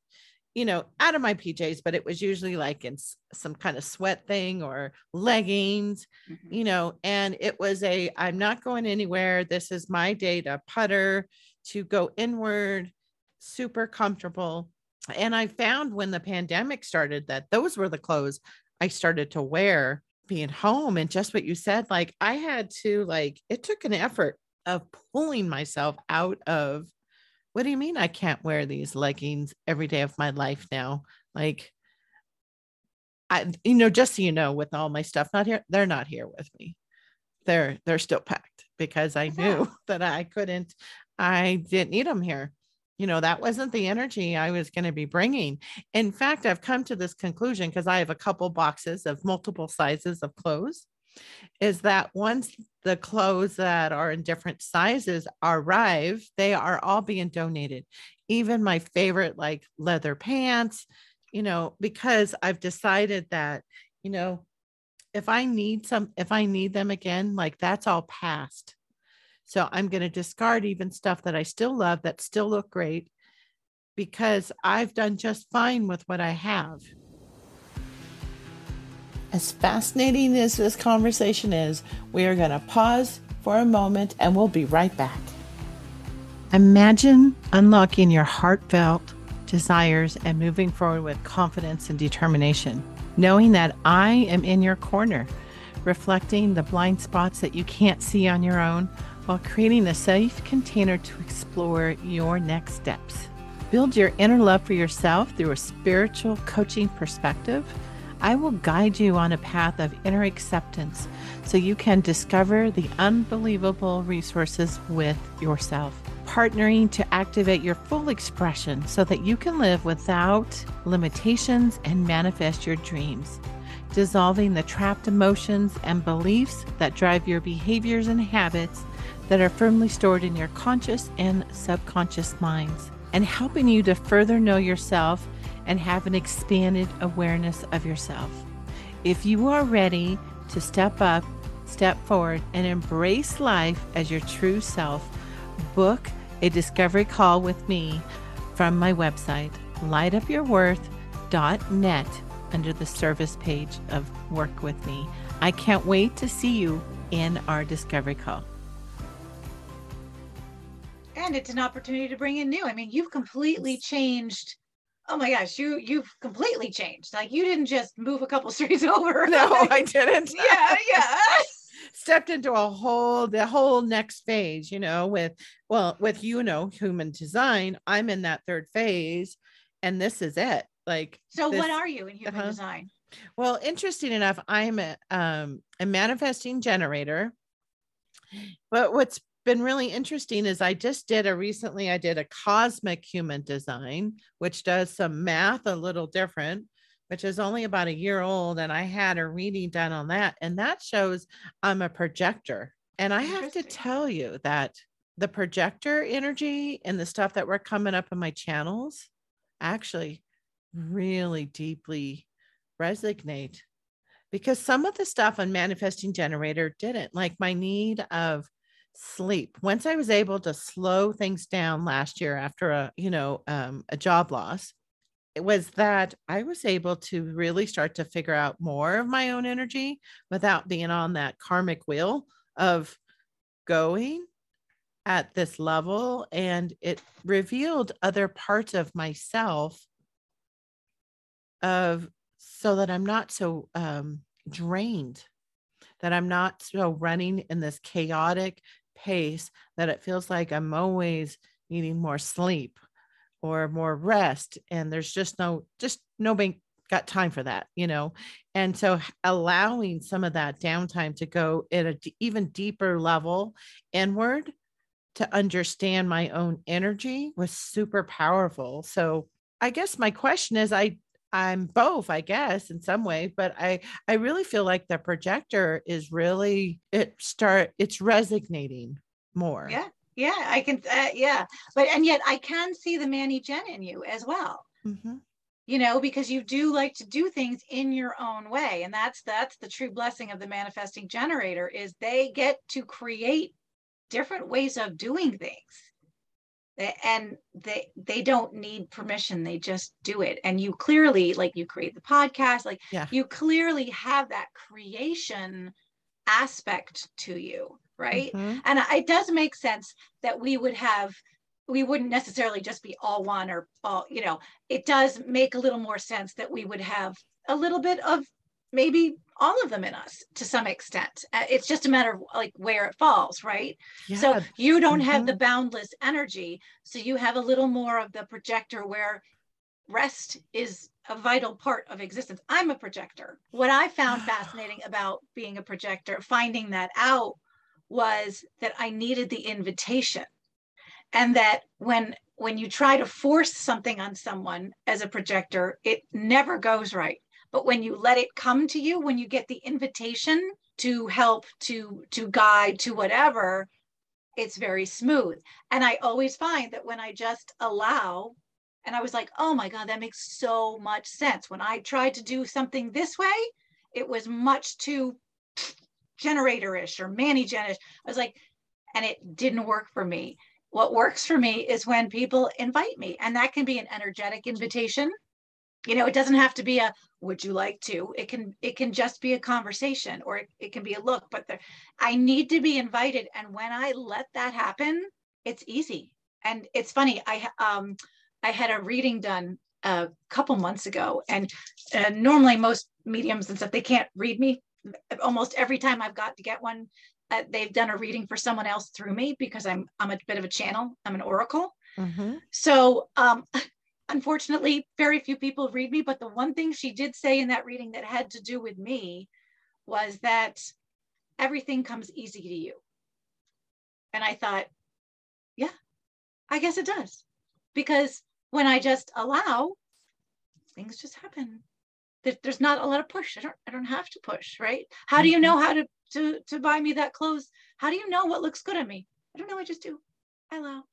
you know, out of my PJs, but it was usually like in some kind of sweat thing or leggings, mm-hmm. you know, and it was a I'm not going anywhere. This is my day to putter, to go inward, super comfortable. And I found when the pandemic started that those were the clothes I started to wear being home. And just what you said, like I had to, like, it took an effort of pulling myself out of what do you mean I can't wear these leggings every day of my life now? Like, I, you know, just so you know, with all my stuff not here, they're not here with me. They're they're still packed because I knew that I couldn't, I didn't need them here. You know, that wasn't the energy I was going to be bringing. In fact, I've come to this conclusion because I have a couple boxes of multiple sizes of clothes is that once the clothes that are in different sizes arrive, they are all being donated. Even my favorite, like leather pants, you know, because I've decided that, you know, if I need some, if I need them again, like that's all past. So I'm going to discard even stuff that I still love that still look great because I've done just fine with what I have. As fascinating as this conversation is, we are going to pause for a moment and we'll be right back. Imagine unlocking your heartfelt desires and moving forward with confidence and determination, knowing that I am in your corner, reflecting the blind spots that you can't see on your own while creating a safe container to explore your next steps. Build your inner love for yourself through a spiritual coaching perspective I will guide you on a path of inner acceptance so you can discover the unbelievable resources with yourself. Partnering to activate your full expression so that you can live without limitations and manifest your dreams. Dissolving the trapped emotions and beliefs that drive your behaviors and habits that are firmly stored in your conscious and subconscious minds, and helping you to further know yourself and have an expanded awareness of yourself. If you are ready to step up, step forward, and embrace life as your true self, book a discovery call with me from my website, lightupyourworth.net, under the service page of Work With Me. I can't wait to see you in our discovery call. And it's an opportunity to bring in new. I mean, you've completely changed oh my gosh, you you've completely changed. Like you didn't just move a couple streets over. No, I didn't. yeah, yeah. Stepped into a whole the whole next phase, you know, with well, with you know, human design. I'm in that third phase, and this is it. Like So this- what are you in human uh-huh. design? Well, interesting enough, I'm a, um, a manifesting generator. But what's been really interesting is I just did a recently, I did a cosmic human design, which does some math a little different, which is only about a year old. And I had a reading done on that. And that shows I'm a projector. And I have to tell you that the projector energy and the stuff that were coming up in my channels actually really deeply resonate because some of the stuff on manifesting generator didn't like my need of sleep. Once i was able to slow things down last year after a you know um, a job loss it was that i was able to really start to figure out more of my own energy without being on that karmic wheel of going at this level. And it revealed other parts of myself of so that I'm not so um, drained, that I'm not so running in this chaotic pace that it feels like I'm always needing more sleep or more rest. And there's just no, just nobody got time for that, you know? And so allowing some of that downtime to go at a d- even deeper level inward to understand my own energy was super powerful. So I guess my question is I I'm both, I guess, in some way, but I I really feel like the projector is really it start it's resonating more. Yeah. Yeah, I can uh, yeah. But and yet I can see the Manny Jen in you as well. Mhm. you know because you do like to do things in your own way and that's that's the true blessing of the manifesting generator is they get to create different ways of doing things and they they don't need permission they just do it and you clearly like you create the podcast like Yeah. you clearly have that creation aspect to you right Mhm. and it does make sense that we would have we wouldn't necessarily just be all one or all you know it does make a little more sense that we would have a little bit of maybe all of them in us to some extent. Uh, it's just a matter of like where it falls right? So you don't have the boundless energy so you have a little more of the projector where rest is a vital part of existence. I'm a projector. What i found fascinating about being a projector finding that out was that i needed the invitation and that when when you try to force something on someone as a projector it never goes right but when you let it come to you when you get the invitation to help to to guide to whatever it's very smooth. And i always find that when i just allow and i was like oh my god that makes so much sense. When i tried to do something this way it was much too generatorish or manny genish i was like and it didn't work for me. What works for me is when people invite me and that can be an energetic invitation you know it doesn't have to be a would you like to? It can it can just be a conversation or it, it can be a look but there, i need to be invited. And when i let that happen it's easy. And it's funny i um i had a reading done a couple months ago and uh, normally most mediums and stuff they can't read me. Almost every time i've got to get one uh, they've done a reading for someone else through me because i'm i'm a bit of a channel i'm an oracle. Mhm. so um unfortunately very few people read me but the one thing she did say in that reading that had to do with me was that everything comes easy to you. And i thought yeah i guess it does. Because when i just allow things just happen. There- there's not a lot of push. I don't i don't have to push right? How do you Mhm. know how to to to buy me that clothes? How do you know what looks good on me? I don't know. I just do. I allow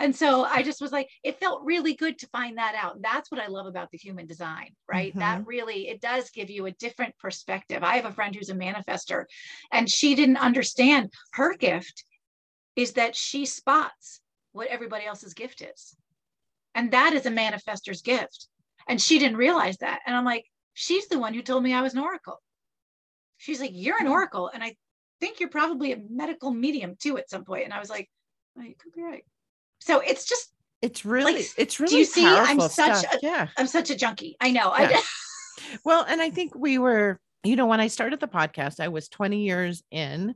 and so I just was like, it felt really good to find that out. That's what I love about the human design, right? That mm-hmm. really, it does give you a different perspective. I have a friend who's a manifester, and she didn't understand her gift is that she spots what everybody else's gift is. And that is a manifestor's gift. And she didn't realize that. And I'm like, she's the one who told me I was an oracle. She's like, you're an oracle. And I think you're probably a medical medium too at some point. And I was like, oh, you could be right so it's just It's really, Like, it's really do you see? I'm such stuff. a- yeah. I'm such a junkie. I know. Yeah. I Well, and I think we were, you know, when I started the podcast, I was 20 years in,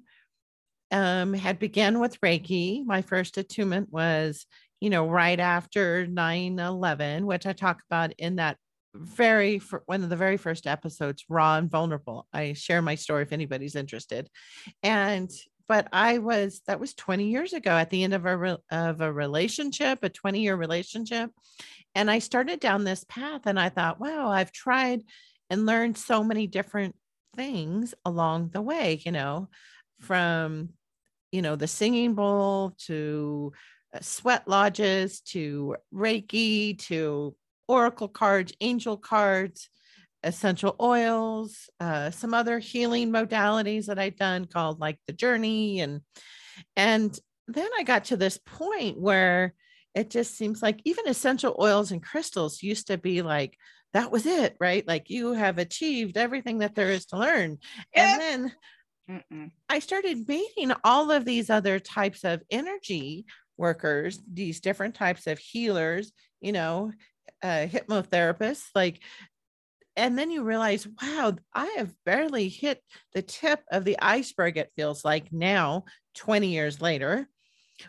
um, had began with Reiki. My first attunement was, you know, right after 9 11, which I talk about in that very one of the very first episodes, Raw and Vulnerable. I share my story if anybody's interested. And but I was that was 20 years ago at the end of a re- of a relationship, a 20 year relationship. And I started down this path and I thought, wow, I've tried and learned so many different things along the way, you know, from, you know, the singing bowl to uh, sweat lodges to Reiki to oracle cards, angel cards, essential oils, uh, some other healing modalities that I've done called like the journey. And, and then I got to this point where it just seems like even essential oils and crystals used to be like, that was it, right? Like you have achieved everything that there is to learn. And then Mm-mm. I started meeting all of these other types of energy workers, these different types of healers, you know, uh, hypnotherapists, like, and then you realize, wow, I have barely hit the tip of the iceberg, it feels like now, 20 years later,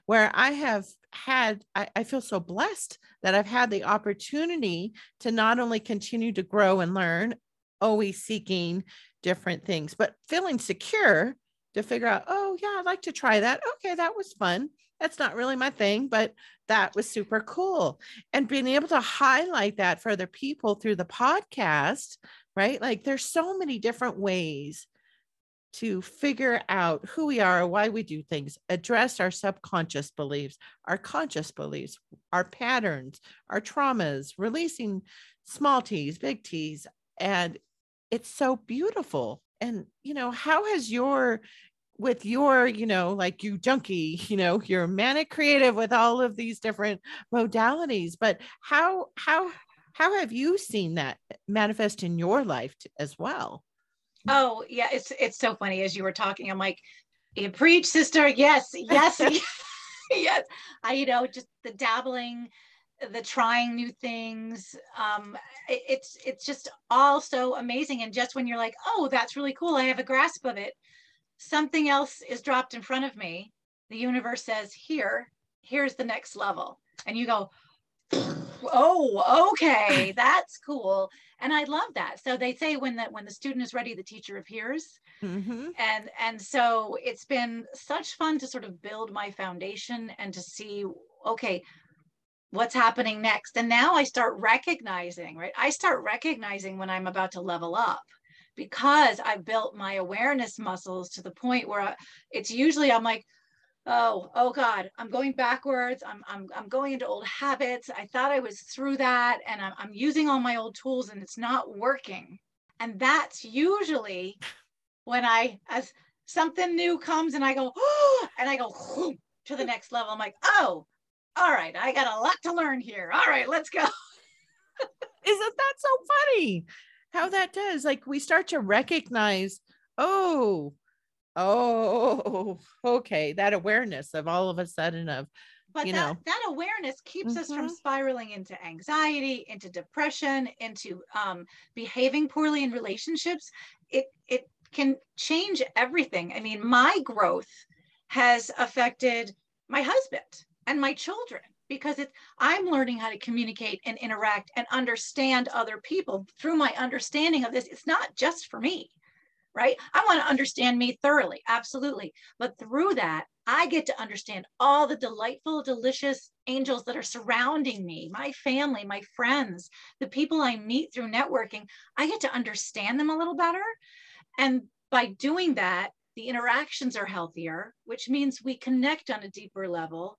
where I have had, I, I feel so blessed that I've had the opportunity to not only continue to grow and learn, always seeking different things, but feeling secure to figure out, oh, yeah, I'd like to try that. Okay, that was fun. That's not really my thing, but that was super cool. And being able to highlight that for other people through the podcast, right? Like there's so many different ways to figure out who we are, why we do things, address our subconscious beliefs, our conscious beliefs, our patterns, our traumas, releasing small t's, big t's. And it's so beautiful. And, you know, how has your, with your, you know, like you junkie, you know, you're manic creative with all of these different modalities, but how, how, how have you seen that manifest in your life as well? Oh yeah, it's it's so funny as you were talking. I'm like, you preach, sister. Yes, yes, yes. I you know just the dabbling, the trying new things. Um, it- it's it's just all so amazing. And just when you're like, oh, that's really cool. I have a grasp of it. Something else is dropped in front of me. The universe says, here, here's the next level, and you go. Oh, okay, that's cool and i love that so they say when that when the student is ready the teacher appears Mhm. and and so it's been such fun to sort of build my foundation and to see okay what's happening next. And now i start recognizing right? I start recognizing when i'm about to level up because i've built my awareness muscles to the point where I, it's usually i'm like oh oh god i'm going backwards. I'm i'm, I'm going into old habits. I thought i was through that and I'm, I'm using all my old tools and it's not working. And that's usually when i as something new comes and i go oh, and i go to the next level. I'm like oh all right i got a lot to learn here all right let's go Isn't that so funny? How that does. Like we start to recognize, oh, oh, okay, that awareness of all of a sudden of, but You that, know. that awareness keeps us from Mhm. spiraling into anxiety into depression into um, behaving poorly in relationships it it can change everything i mean my growth has affected my husband and my children because it's i'm learning how to communicate and interact and understand other people through my understanding of this it's not just for me right i want to understand me thoroughly absolutely but through that I get to understand all the delightful, delicious angels that are surrounding me, my family, my friends, the people I meet through networking. I get to understand them a little better. And by doing that, the interactions are healthier, which means we connect on a deeper level.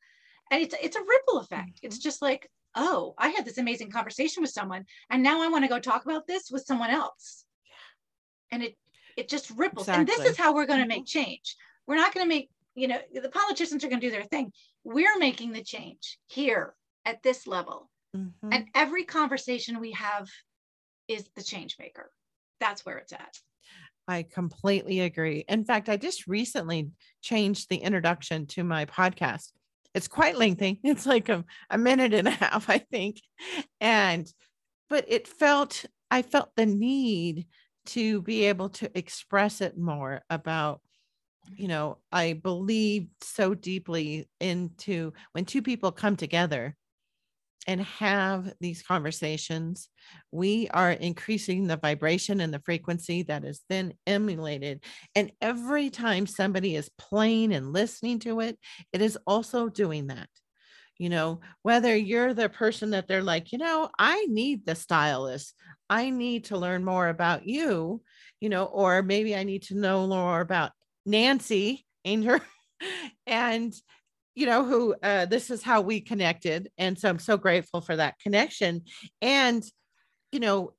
And it's it's a ripple effect. It's just like, oh, I had this amazing conversation with someone, and now I want to go talk about this with someone else. And it it just ripples. exactly. And this is how we're going to make change. We're not going to make you know, the politicians are going to do their thing. We're making the change here at this level. Mhm. And every conversation we have is the change maker. That's where it's at. I completely agree. In fact, I just recently changed the introduction to my podcast. It's quite lengthy. It's like a, a minute and a half, I think. And, but it felt, I felt the need to be able to express it more about you know i believe so deeply into when two people come together and have these conversations, we are increasing the vibration and the frequency that is then emulated. And every time somebody is playing and listening to it, it is also doing that. You know, whether you're the person that they're like, you know, I need the stylist, I need to learn more about you, you know, or maybe I need to know more about Nancy, Angel. and you know who uh, this is how we connected and so i'm so grateful for that connection. And you know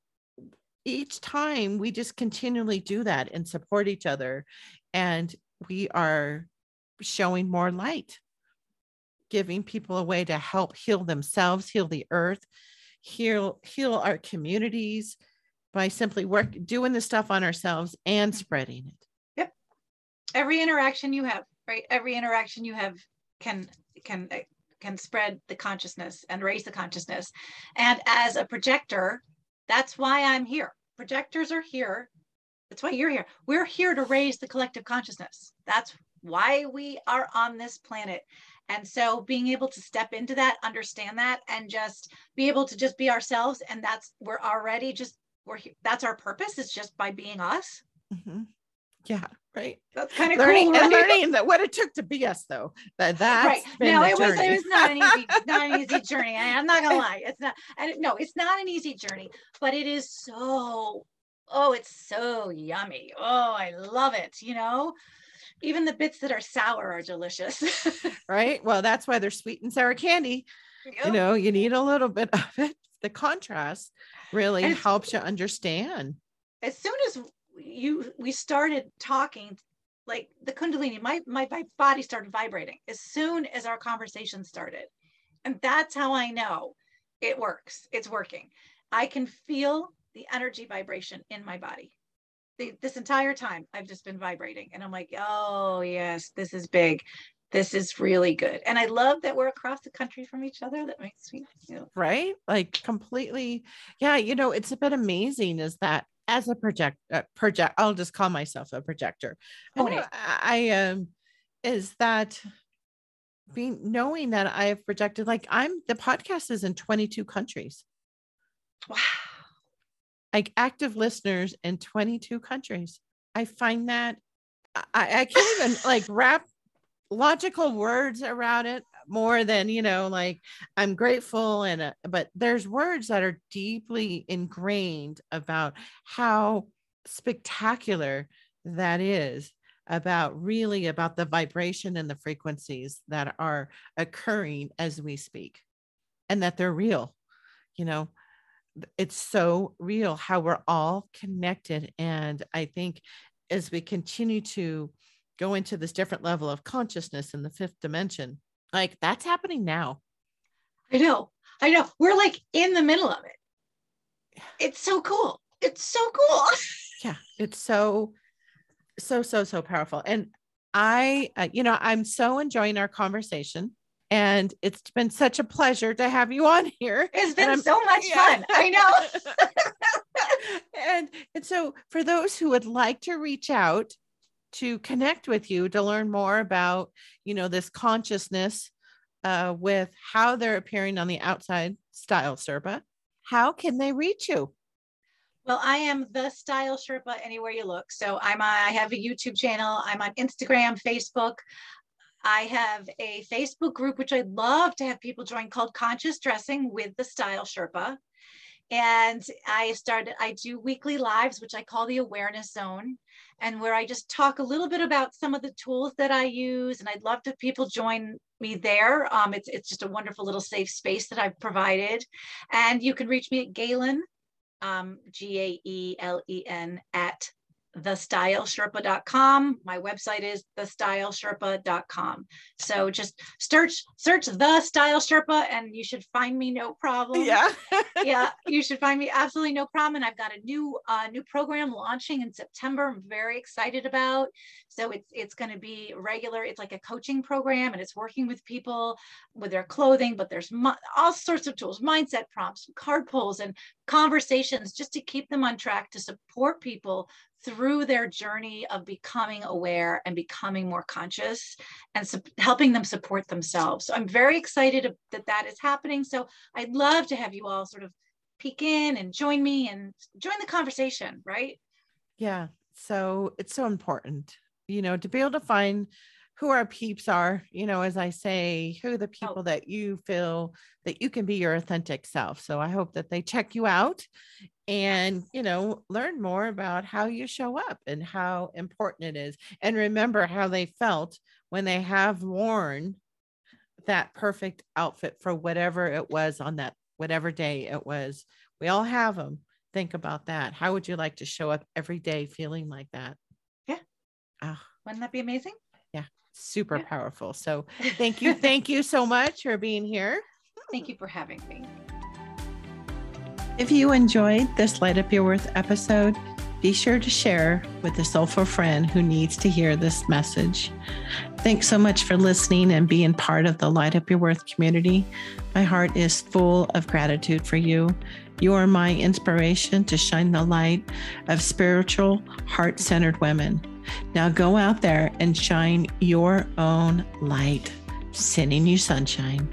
each time we just continually do that and support each other and we are showing more light giving people a way to help heal themselves heal the earth heal heal our communities by simply work doing the stuff on ourselves and spreading it. Yep. Every interaction you have right? Every interaction you have can can uh, can spread the consciousness and raise the consciousness. And as a projector that's why i'm here. Projectors are here. That's why you're here. We're here to raise the collective consciousness. That's why we are on this planet. And so being able to step into that understand that and just be able to just be ourselves and that's we're already just we're here. that's our purpose is just by being us. Mm-hmm. Yeah right? That's kind of learning cool, right? and learning that what it took to be us though. That that right now it was it was not an easy not an easy journey. I'm not gonna lie, it's not. And no, it's not an easy journey, but it is so. Oh, it's so yummy. Oh, I love it. You know, even the bits that are sour are delicious. right. Well, that's why they're sweet and sour candy. Yep. You know, you need a little bit of it. The contrast really helps you understand. As soon as you we started talking like the kundalini my, my body started vibrating as soon as our conversation started. And that's how i know it works. It's working. I can feel the energy vibration in my body. The, this entire time i've just been vibrating and i'm like oh yes this is big. This is really good. And i love that we're across the country from each other. That makes me feel right? Like completely yeah you know it's a bit amazing is that as a project uh, project i'll just call myself a projector. I, I um is that being knowing that i have projected like i'm the podcast is in 22 countries. Wow. Like active listeners in 22 countries. I find that i, I can't even like wrap logical words around it more than you know like i'm grateful and uh, but there's words that are deeply ingrained about how spectacular that is about really about the vibration and the frequencies that are occurring as we speak and that they're real you know? It's so real how we're all connected and i think as we continue to go into this different level of consciousness in the fifth dimension like that's happening now. I know. I know. We're like in the middle of it. It's so cool. It's so cool. yeah. It's so, so, so, so powerful. And I, uh, you know, I'm so enjoying our conversation. And it's been such a pleasure to have you on here. It's been so much yeah. fun. I know. and and so for those who would like to reach out to connect with you to learn more about you know this consciousness uh, with how they're appearing on the outside style sherpa. How can they reach you? Well i am the style sherpa anywhere you look. So i'm i have a youtube channel. I'm on instagram facebook. I have a Facebook group, which I'd love to have people join called Conscious Dressing with the Style Sherpa. And I started, I do weekly lives, which I call the awareness zone and where I just talk a little bit about some of the tools that I use. And I'd love to people join me there. Um, it's, it's just a wonderful little safe space that I've provided. And you can reach me at Gaelen, um, G A E L E N, at thestylesherpa.com. My website is thestylesherpa.com. So just search search the style Sherpa and you should find me no problem. Yeah. yeah, you should find me absolutely no problem. And I've got a new uh, new program launching in September. I'm very excited about. So it's it's going to be regular. It's like a coaching program, and it's working with people with their clothing. But there's all sorts of tools, mindset prompts, card pulls, and conversations just to keep them on track to support people through their journey of becoming aware and becoming more conscious and su- helping them support themselves. So I'm very excited that that is happening. So I'd love to have you all sort of peek in and join me and join the conversation, right? Yeah. So it's so important, you know, to be able to find who our peeps are, you know, as I say, who the oh. people that you feel that you can be your authentic self. So I hope that they check you out and, you know, learn more about how you show up and how important it is. And remember how they felt when they have worn that perfect outfit for whatever it was on that, whatever day it was. We all have them. Think about that. How would you like to show up every day feeling like that? Yeah. Oh. Wouldn't that be amazing? Super yeah. powerful. So thank you. thank you so much for being here. Thank you for having me. If you enjoyed this Light Up Your Worth episode, be sure to share with a soulful friend who needs to hear this message. Thanks so much for listening and being part of the Light Up Your Worth community. My heart is full of gratitude for you. You are my inspiration to shine the light of spiritual, heart centered women. Now go out there and shine your own light, sending you sunshine.